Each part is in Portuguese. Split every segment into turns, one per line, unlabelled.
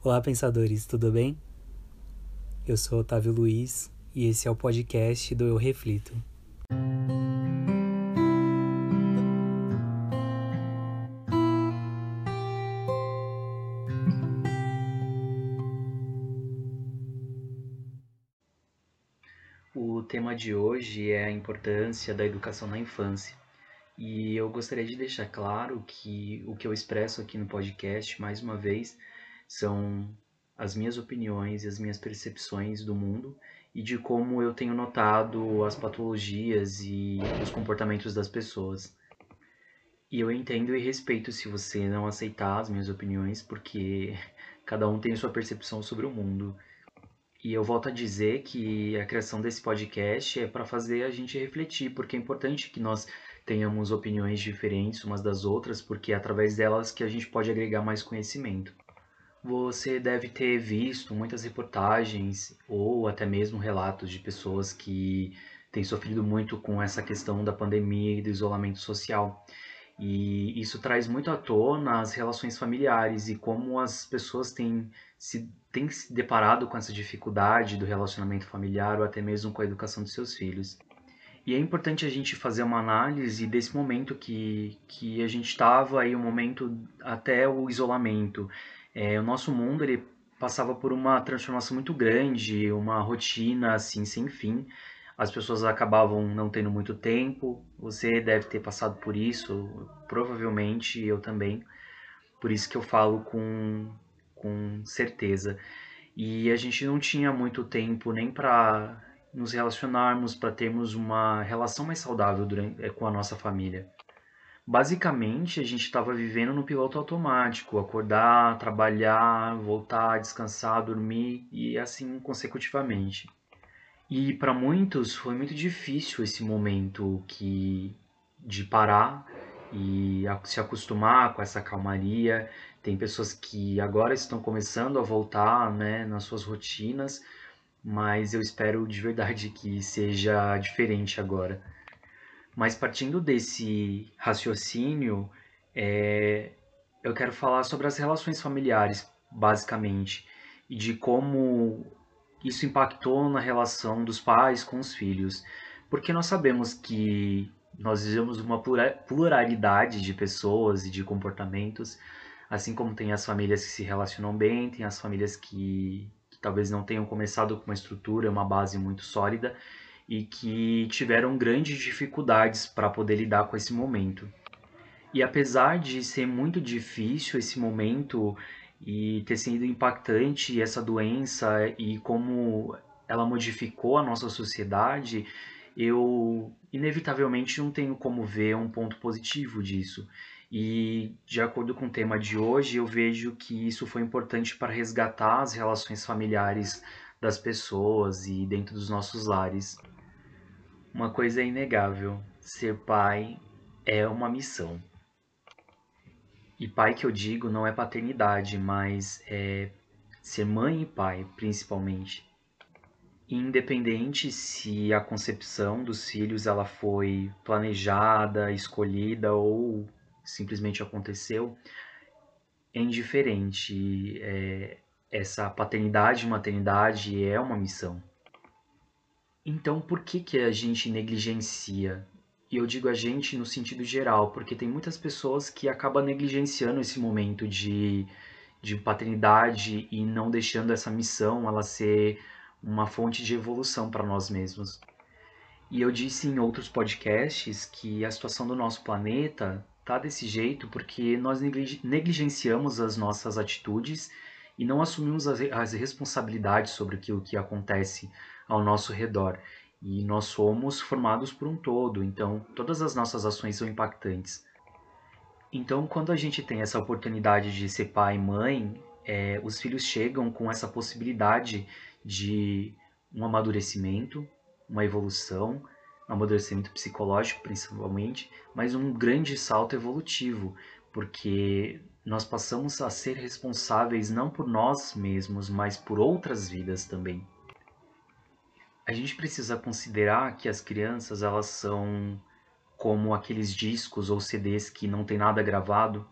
Olá, pensadores, tudo bem? Eu sou Otávio Luiz e esse é o podcast do Eu Reflito. O tema de hoje é a importância da educação na infância. E eu gostaria de deixar claro que o que eu expresso aqui no podcast, mais uma vez, são as minhas opiniões e as minhas percepções do mundo e de como eu tenho notado as patologias e os comportamentos das pessoas. E eu entendo e respeito se você não aceitar as minhas opiniões, porque cada um tem sua percepção sobre o mundo. E eu volto a dizer que a criação desse podcast é para fazer a gente refletir, porque é importante que nós tenhamos opiniões diferentes umas das outras, porque é através delas que a gente pode agregar mais conhecimento. Você deve ter visto muitas reportagens ou até mesmo relatos de pessoas que têm sofrido muito com essa questão da pandemia e do isolamento social. E isso traz muito à tona as relações familiares e como as pessoas têm se, têm se deparado com essa dificuldade do relacionamento familiar ou até mesmo com a educação dos seus filhos. E é importante a gente fazer uma análise desse momento que, que a gente estava aí, o um momento até o isolamento. É, o nosso mundo ele passava por uma transformação muito grande, uma rotina assim sem fim. As pessoas acabavam não tendo muito tempo. Você deve ter passado por isso, provavelmente eu também. Por isso que eu falo com, com certeza. E a gente não tinha muito tempo nem para nos relacionarmos, para termos uma relação mais saudável durante, é, com a nossa família. Basicamente, a gente estava vivendo no piloto automático, acordar, trabalhar, voltar, descansar, dormir e assim consecutivamente. E para muitos foi muito difícil esse momento que de parar e se acostumar com essa calmaria. Tem pessoas que agora estão começando a voltar, né, nas suas rotinas, mas eu espero de verdade que seja diferente agora. Mas partindo desse raciocínio, é, eu quero falar sobre as relações familiares, basicamente, e de como isso impactou na relação dos pais com os filhos. Porque nós sabemos que nós vivemos uma pluralidade de pessoas e de comportamentos, assim como tem as famílias que se relacionam bem, tem as famílias que, que talvez não tenham começado com uma estrutura, uma base muito sólida, e que tiveram grandes dificuldades para poder lidar com esse momento. E apesar de ser muito difícil esse momento e ter sido impactante essa doença e como ela modificou a nossa sociedade, eu inevitavelmente não tenho como ver um ponto positivo disso. E de acordo com o tema de hoje, eu vejo que isso foi importante para resgatar as relações familiares das pessoas e dentro dos nossos lares. Uma coisa é inegável: ser pai é uma missão. E pai que eu digo não é paternidade, mas é ser mãe e pai, principalmente. Independente se a concepção dos filhos ela foi planejada, escolhida ou simplesmente aconteceu, é indiferente. É, essa paternidade e maternidade é uma missão. Então, por que, que a gente negligencia? E eu digo a gente no sentido geral, porque tem muitas pessoas que acabam negligenciando esse momento de, de paternidade e não deixando essa missão ela ser uma fonte de evolução para nós mesmos. E eu disse em outros podcasts que a situação do nosso planeta tá desse jeito porque nós negligenciamos as nossas atitudes e não assumimos as, as responsabilidades sobre aquilo que acontece ao nosso redor. E nós somos formados por um todo, então todas as nossas ações são impactantes. Então, quando a gente tem essa oportunidade de ser pai e mãe, é, os filhos chegam com essa possibilidade de um amadurecimento, uma evolução, um amadurecimento psicológico principalmente, mas um grande salto evolutivo, porque nós passamos a ser responsáveis não por nós mesmos, mas por outras vidas também a gente precisa considerar que as crianças elas são como aqueles discos ou CDs que não tem nada gravado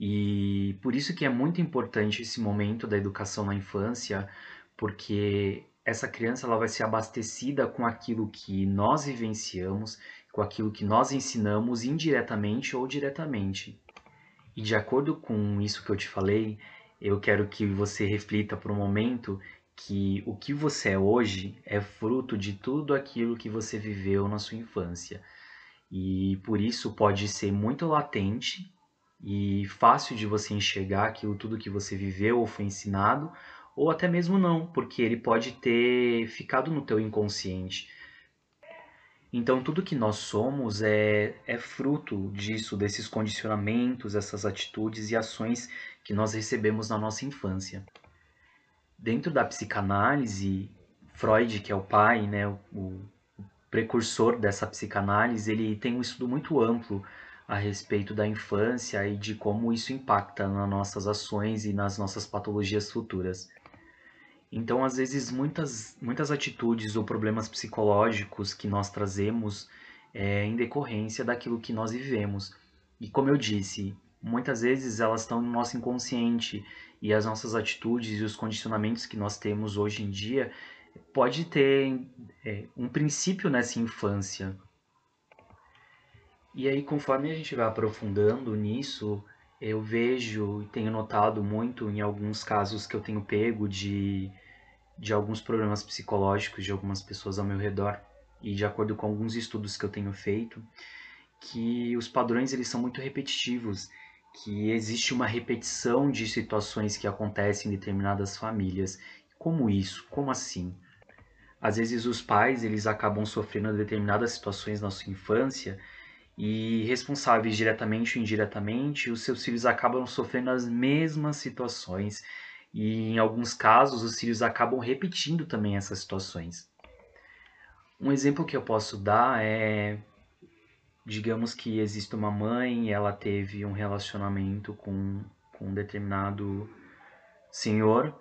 E por isso que é muito importante esse momento da educação na infância, porque essa criança ela vai ser abastecida com aquilo que nós vivenciamos, com aquilo que nós ensinamos indiretamente ou diretamente. E de acordo com isso que eu te falei, eu quero que você reflita por um momento que o que você é hoje é fruto de tudo aquilo que você viveu na sua infância. E por isso pode ser muito latente e fácil de você enxergar aquilo tudo que você viveu ou foi ensinado, ou até mesmo não, porque ele pode ter ficado no teu inconsciente. Então tudo que nós somos é, é fruto disso, desses condicionamentos, essas atitudes e ações que nós recebemos na nossa infância. Dentro da psicanálise, Freud, que é o pai, né, o, o precursor dessa psicanálise, ele tem um estudo muito amplo a respeito da infância e de como isso impacta nas nossas ações e nas nossas patologias futuras. Então, às vezes, muitas, muitas atitudes ou problemas psicológicos que nós trazemos é em decorrência daquilo que nós vivemos. E como eu disse, muitas vezes elas estão no nosso inconsciente e as nossas atitudes e os condicionamentos que nós temos hoje em dia pode ter é, um princípio nessa infância. E aí, conforme a gente vai aprofundando nisso, eu vejo e tenho notado muito em alguns casos que eu tenho pego de de alguns problemas psicológicos de algumas pessoas ao meu redor e de acordo com alguns estudos que eu tenho feito, que os padrões eles são muito repetitivos, que existe uma repetição de situações que acontecem em determinadas famílias. Como isso? Como assim? Às vezes os pais eles acabam sofrendo determinadas situações na sua infância e responsáveis diretamente ou indiretamente, os seus filhos acabam sofrendo as mesmas situações e em alguns casos, os filhos acabam repetindo também essas situações. Um exemplo que eu posso dar é, digamos que existe uma mãe e ela teve um relacionamento com, com um determinado senhor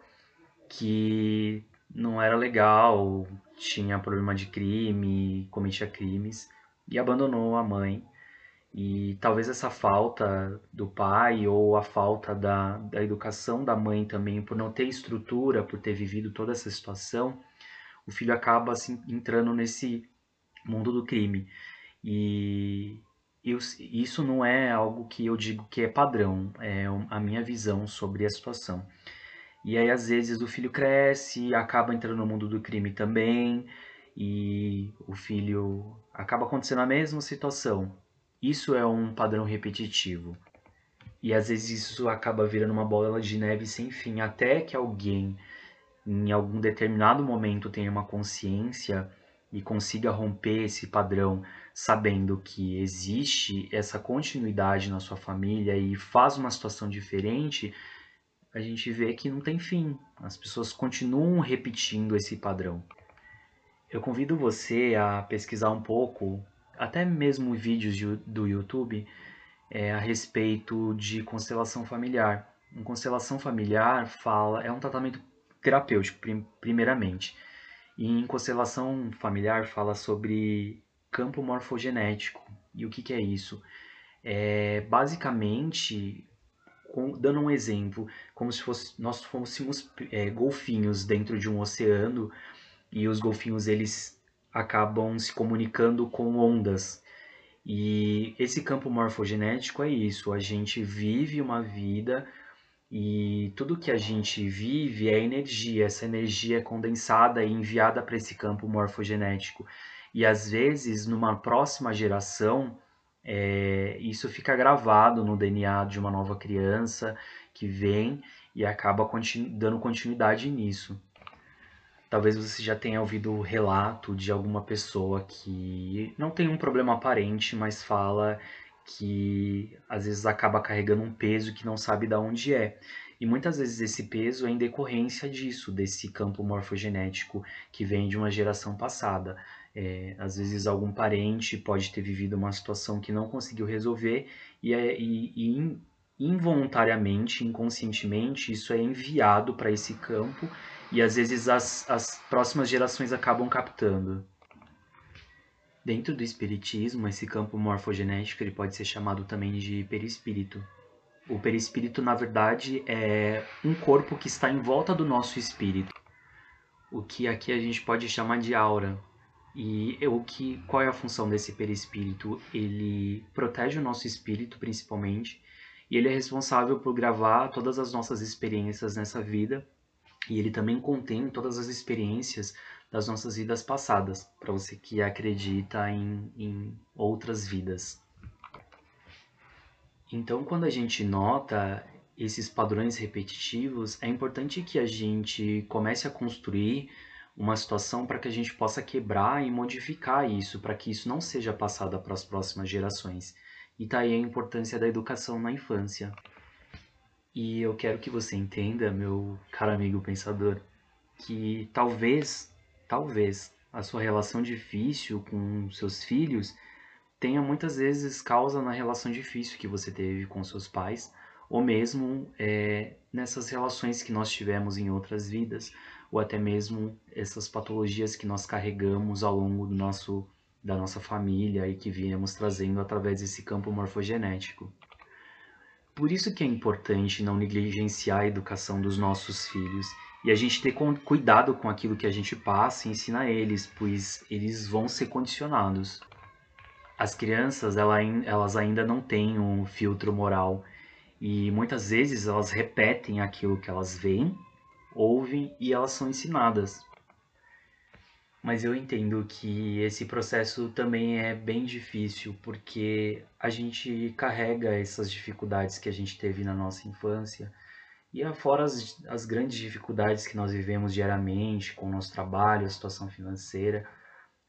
que não era legal, tinha problema de crime, cometia crimes e abandonou a mãe e talvez essa falta do pai ou a falta da, da educação da mãe também, por não ter estrutura, por ter vivido toda essa situação, o filho acaba assim, entrando nesse mundo do crime. E isso não é algo que eu digo que é padrão, é a minha visão sobre a situação. E aí, às vezes, o filho cresce, acaba entrando no mundo do crime também, e o filho acaba acontecendo a mesma situação. Isso é um padrão repetitivo. E às vezes isso acaba virando uma bola de neve sem fim, até que alguém, em algum determinado momento, tenha uma consciência e consiga romper esse padrão, sabendo que existe essa continuidade na sua família e faz uma situação diferente, a gente vê que não tem fim. As pessoas continuam repetindo esse padrão. Eu convido você a pesquisar um pouco até mesmo vídeos do YouTube é, a respeito de constelação familiar. Uma constelação familiar fala é um tratamento terapêutico primeiramente. E em constelação familiar fala sobre campo morfogenético. E o que, que é isso? É, basicamente, com, dando um exemplo, como se fosse, nós fôssemos é, golfinhos dentro de um oceano e os golfinhos eles acabam se comunicando com ondas. E esse campo morfogenético é isso, a gente vive uma vida e tudo que a gente vive é energia, essa energia é condensada e enviada para esse campo morfogenético. E às vezes, numa próxima geração, é, isso fica gravado no DNA de uma nova criança que vem e acaba continu dando continuidade nisso. Talvez você já tenha ouvido o relato de alguma pessoa que não tem um problema aparente, mas fala que às vezes acaba carregando um peso que não sabe de onde é. E muitas vezes esse peso é em decorrência disso, desse campo morfogenético que vem de uma geração passada. É, às vezes algum parente pode ter vivido uma situação que não conseguiu resolver e, é, e, e involuntariamente, inconscientemente, isso é enviado para esse campo e às vezes as, as próximas gerações acabam captando. Dentro do espiritismo, esse campo morfogenético ele pode ser chamado também de perispírito. O perispírito, na verdade, é um corpo que está em volta do nosso espírito, o que aqui a gente pode chamar de aura. E o que, qual é a função desse perispírito? Ele protege o nosso espírito, principalmente, e ele é responsável por gravar todas as nossas experiências nessa vida. E ele também contém todas as experiências das nossas vidas passadas, para você que acredita em, em outras vidas. Então, quando a gente nota esses padrões repetitivos, é importante que a gente comece a construir uma situação para que a gente possa quebrar e modificar isso, para que isso não seja passado para as próximas gerações. E tá aí a importância da educação na infância. E eu quero que você entenda, meu caro amigo pensador, que talvez, talvez a sua relação difícil com seus filhos tenha muitas vezes causa na relação difícil que você teve com seus pais, ou mesmo é, nessas relações que nós tivemos em outras vidas, ou até mesmo essas patologias que nós carregamos ao longo do nosso, da nossa família e que viemos trazendo através desse campo morfogenético. Por isso que é importante não negligenciar a educação dos nossos filhos e a gente ter cuidado com aquilo que a gente passa e ensina eles, pois eles vão ser condicionados as crianças elas ainda não têm um filtro moral e muitas vezes elas repetem aquilo que elas veem, ouvem e elas são ensinadas. Mas eu entendo que esse processo também é bem difícil porque a gente carrega essas dificuldades que a gente teve na nossa infância e fora as, as grandes dificuldades que nós vivemos diariamente com o nosso trabalho, a situação financeira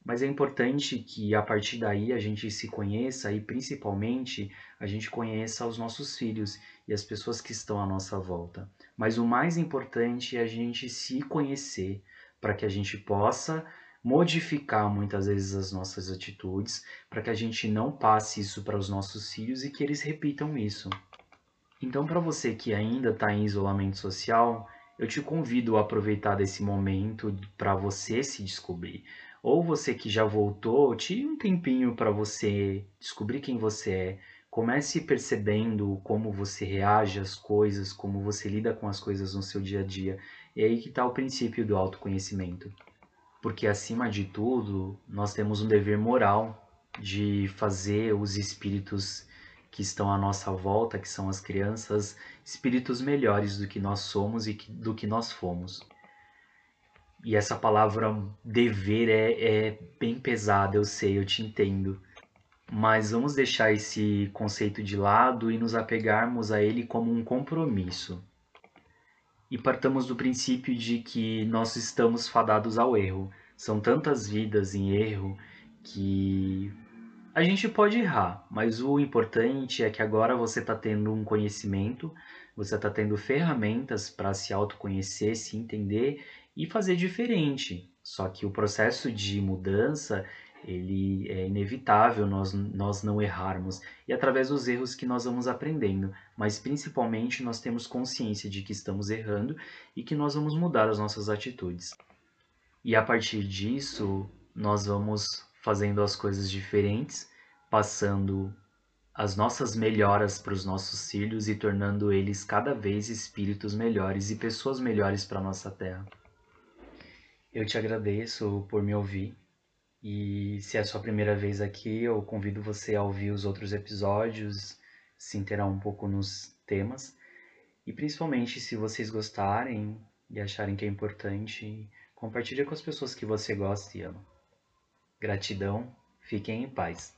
mas é importante que a partir daí a gente se conheça e principalmente a gente conheça os nossos filhos e as pessoas que estão à nossa volta. Mas o mais importante é a gente se conhecer para que a gente possa modificar muitas vezes as nossas atitudes, para que a gente não passe isso para os nossos filhos e que eles repitam isso. Então, para você que ainda está em isolamento social, eu te convido a aproveitar desse momento para você se descobrir ou você que já voltou, tire um tempinho para você descobrir quem você é. Comece percebendo como você reage às coisas, como você lida com as coisas no seu dia a dia. E é aí que está o princípio do autoconhecimento. Porque, acima de tudo, nós temos um dever moral de fazer os espíritos que estão à nossa volta, que são as crianças, espíritos melhores do que nós somos e do que nós fomos. E essa palavra dever é, é bem pesada, eu sei, eu te entendo. Mas vamos deixar esse conceito de lado e nos apegarmos a ele como um compromisso. E partamos do princípio de que nós estamos fadados ao erro. São tantas vidas em erro que a gente pode errar, mas o importante é que agora você está tendo um conhecimento, você está tendo ferramentas para se autoconhecer, se entender e fazer diferente. Só que o processo de mudança ele é inevitável nós, nós não errarmos e através dos erros que nós vamos aprendendo, mas principalmente nós temos consciência de que estamos errando e que nós vamos mudar as nossas atitudes. E a partir disso, nós vamos fazendo as coisas diferentes, passando as nossas melhoras para os nossos filhos e tornando eles cada vez espíritos melhores e pessoas melhores para a nossa terra. Eu te agradeço por me ouvir. E se é a sua primeira vez aqui, eu convido você a ouvir os outros episódios, se inteirar um pouco nos temas. E principalmente, se vocês gostarem e acharem que é importante, compartilhe com as pessoas que você gosta e ama. Gratidão, fiquem em paz.